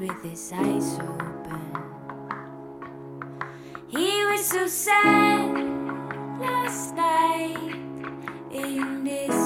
with his eyes open. He was so sad last night in this.